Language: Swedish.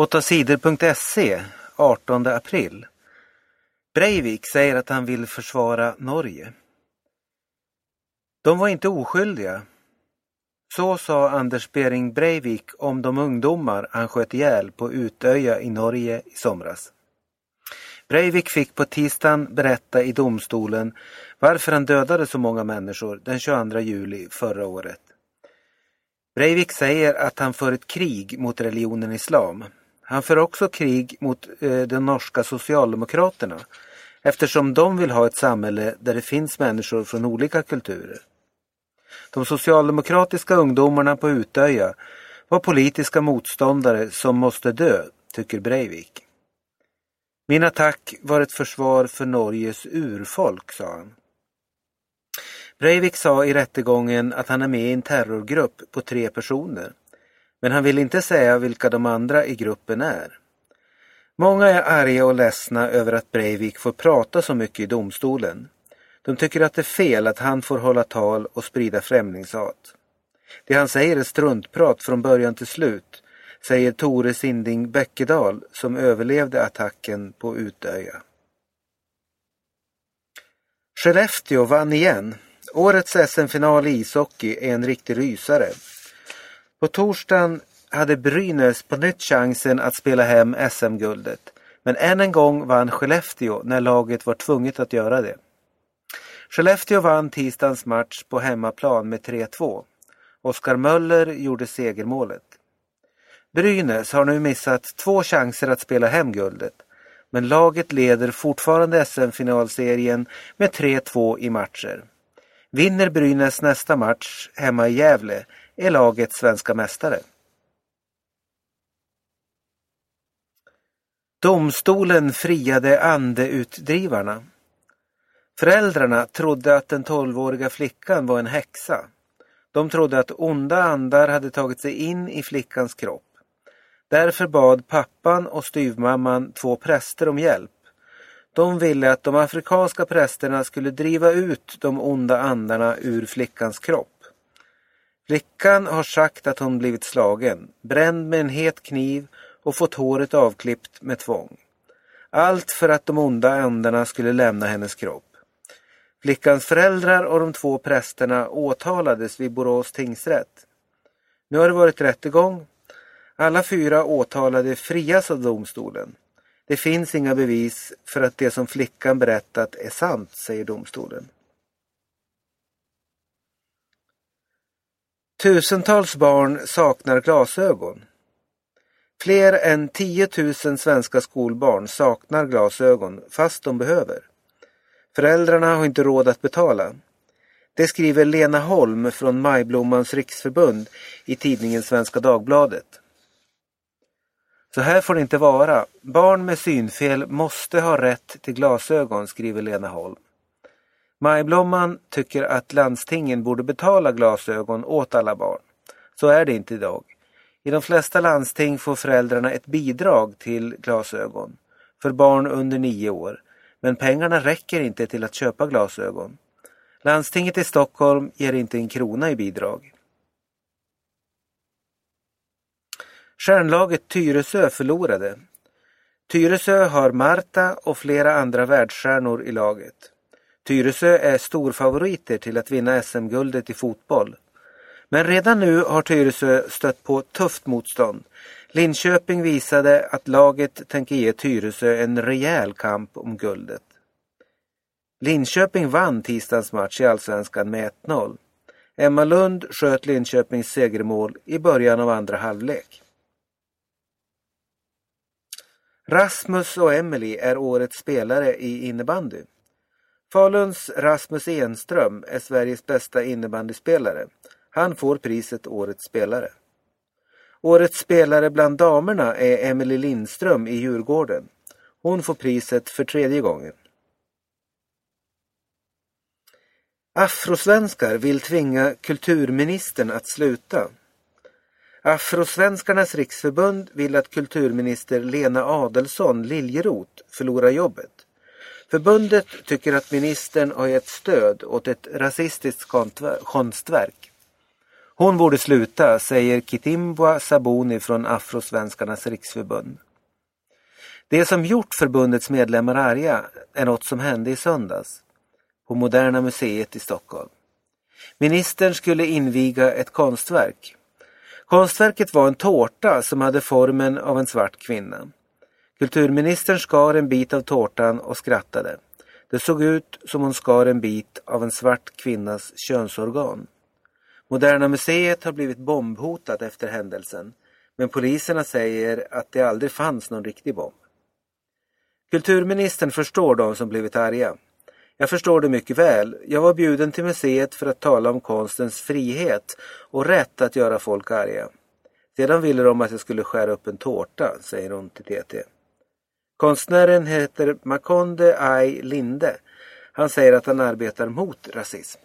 8sidor.se 18 april. Breivik säger att han vill försvara Norge. De var inte oskyldiga. Så sa Anders Bering Breivik om de ungdomar han sköt ihjäl på Utöja i Norge i somras. Breivik fick på tisdagen berätta i domstolen varför han dödade så många människor den 22 juli förra året. Breivik säger att han för ett krig mot religionen islam. Han för också krig mot eh, de norska socialdemokraterna eftersom de vill ha ett samhälle där det finns människor från olika kulturer. De socialdemokratiska ungdomarna på Utöja var politiska motståndare som måste dö, tycker Breivik. Min attack var ett försvar för Norges urfolk, sa han. Breivik sa i rättegången att han är med i en terrorgrupp på tre personer. Men han vill inte säga vilka de andra i gruppen är. Många är arga och ledsna över att Breivik får prata så mycket i domstolen. De tycker att det är fel att han får hålla tal och sprida främlingshat. Det han säger är struntprat från början till slut, säger Tore Sinding Bäckedal som överlevde attacken på Utöja. Skellefteå vann igen. Årets SM-final i ishockey är en riktig rysare. På torsdagen hade Brynäs på nytt chansen att spela hem SM-guldet. Men än en gång vann Skellefteå när laget var tvunget att göra det. Skellefteå vann tisdagens match på hemmaplan med 3-2. Oskar Möller gjorde segermålet. Brynäs har nu missat två chanser att spela hem guldet. Men laget leder fortfarande SM-finalserien med 3-2 i matcher. Vinner Brynäs nästa match hemma i Gävle är laget svenska mästare. Domstolen friade andeutdrivarna. Föräldrarna trodde att den tolvåriga flickan var en häxa. De trodde att onda andar hade tagit sig in i flickans kropp. Därför bad pappan och styvmamman två präster om hjälp. De ville att de afrikanska prästerna skulle driva ut de onda andarna ur flickans kropp. Flickan har sagt att hon blivit slagen, bränd med en het kniv och fått håret avklippt med tvång. Allt för att de onda andarna skulle lämna hennes kropp. Flickans föräldrar och de två prästerna åtalades vid Borås tingsrätt. Nu har det varit rättegång. Alla fyra åtalade frias av domstolen. Det finns inga bevis för att det som flickan berättat är sant, säger domstolen. Tusentals barn saknar glasögon. Fler än 10 000 svenska skolbarn saknar glasögon fast de behöver. Föräldrarna har inte råd att betala. Det skriver Lena Holm från Majblommans riksförbund i tidningen Svenska Dagbladet. Så här får det inte vara. Barn med synfel måste ha rätt till glasögon, skriver Lena Holm. Majblomman tycker att landstingen borde betala glasögon åt alla barn. Så är det inte idag. I de flesta landsting får föräldrarna ett bidrag till glasögon för barn under nio år. Men pengarna räcker inte till att köpa glasögon. Landstinget i Stockholm ger inte en krona i bidrag. Stjärnlaget Tyresö förlorade. Tyresö har Marta och flera andra världsstjärnor i laget. Tyresö är storfavoriter till att vinna SM-guldet i fotboll. Men redan nu har Tyresö stött på tufft motstånd. Linköping visade att laget tänker ge Tyresö en rejäl kamp om guldet. Linköping vann tisdagens match i Allsvenskan med 1-0. Emma Lund sköt Linköpings segermål i början av andra halvlek. Rasmus och Emily är årets spelare i innebandy. Faluns Rasmus Enström är Sveriges bästa innebandyspelare. Han får priset Årets spelare. Årets spelare bland damerna är Emily Lindström i Djurgården. Hon får priset för tredje gången. Afrosvenskar vill tvinga kulturministern att sluta. Afrosvenskarnas riksförbund vill att kulturminister Lena Adelsson Liljeroth förlorar jobbet. Förbundet tycker att ministern har gett stöd åt ett rasistiskt konstverk. Hon borde sluta, säger Kitimbwa Sabuni från Afrosvenskarnas riksförbund. Det som gjort förbundets medlemmar arga är något som hände i söndags på Moderna Museet i Stockholm. Ministern skulle inviga ett konstverk. Konstverket var en tårta som hade formen av en svart kvinna. Kulturministern skar en bit av tårtan och skrattade. Det såg ut som hon skar en bit av en svart kvinnas könsorgan. Moderna Museet har blivit bombhotat efter händelsen, men poliserna säger att det aldrig fanns någon riktig bomb. Kulturministern förstår de som blivit arga. Jag förstår det mycket väl. Jag var bjuden till museet för att tala om konstens frihet och rätt att göra folk arga. Sedan ville de att jag skulle skära upp en tårta, säger hon till TT. Konstnären heter Makonde Ai Linde. Han säger att han arbetar mot rasism.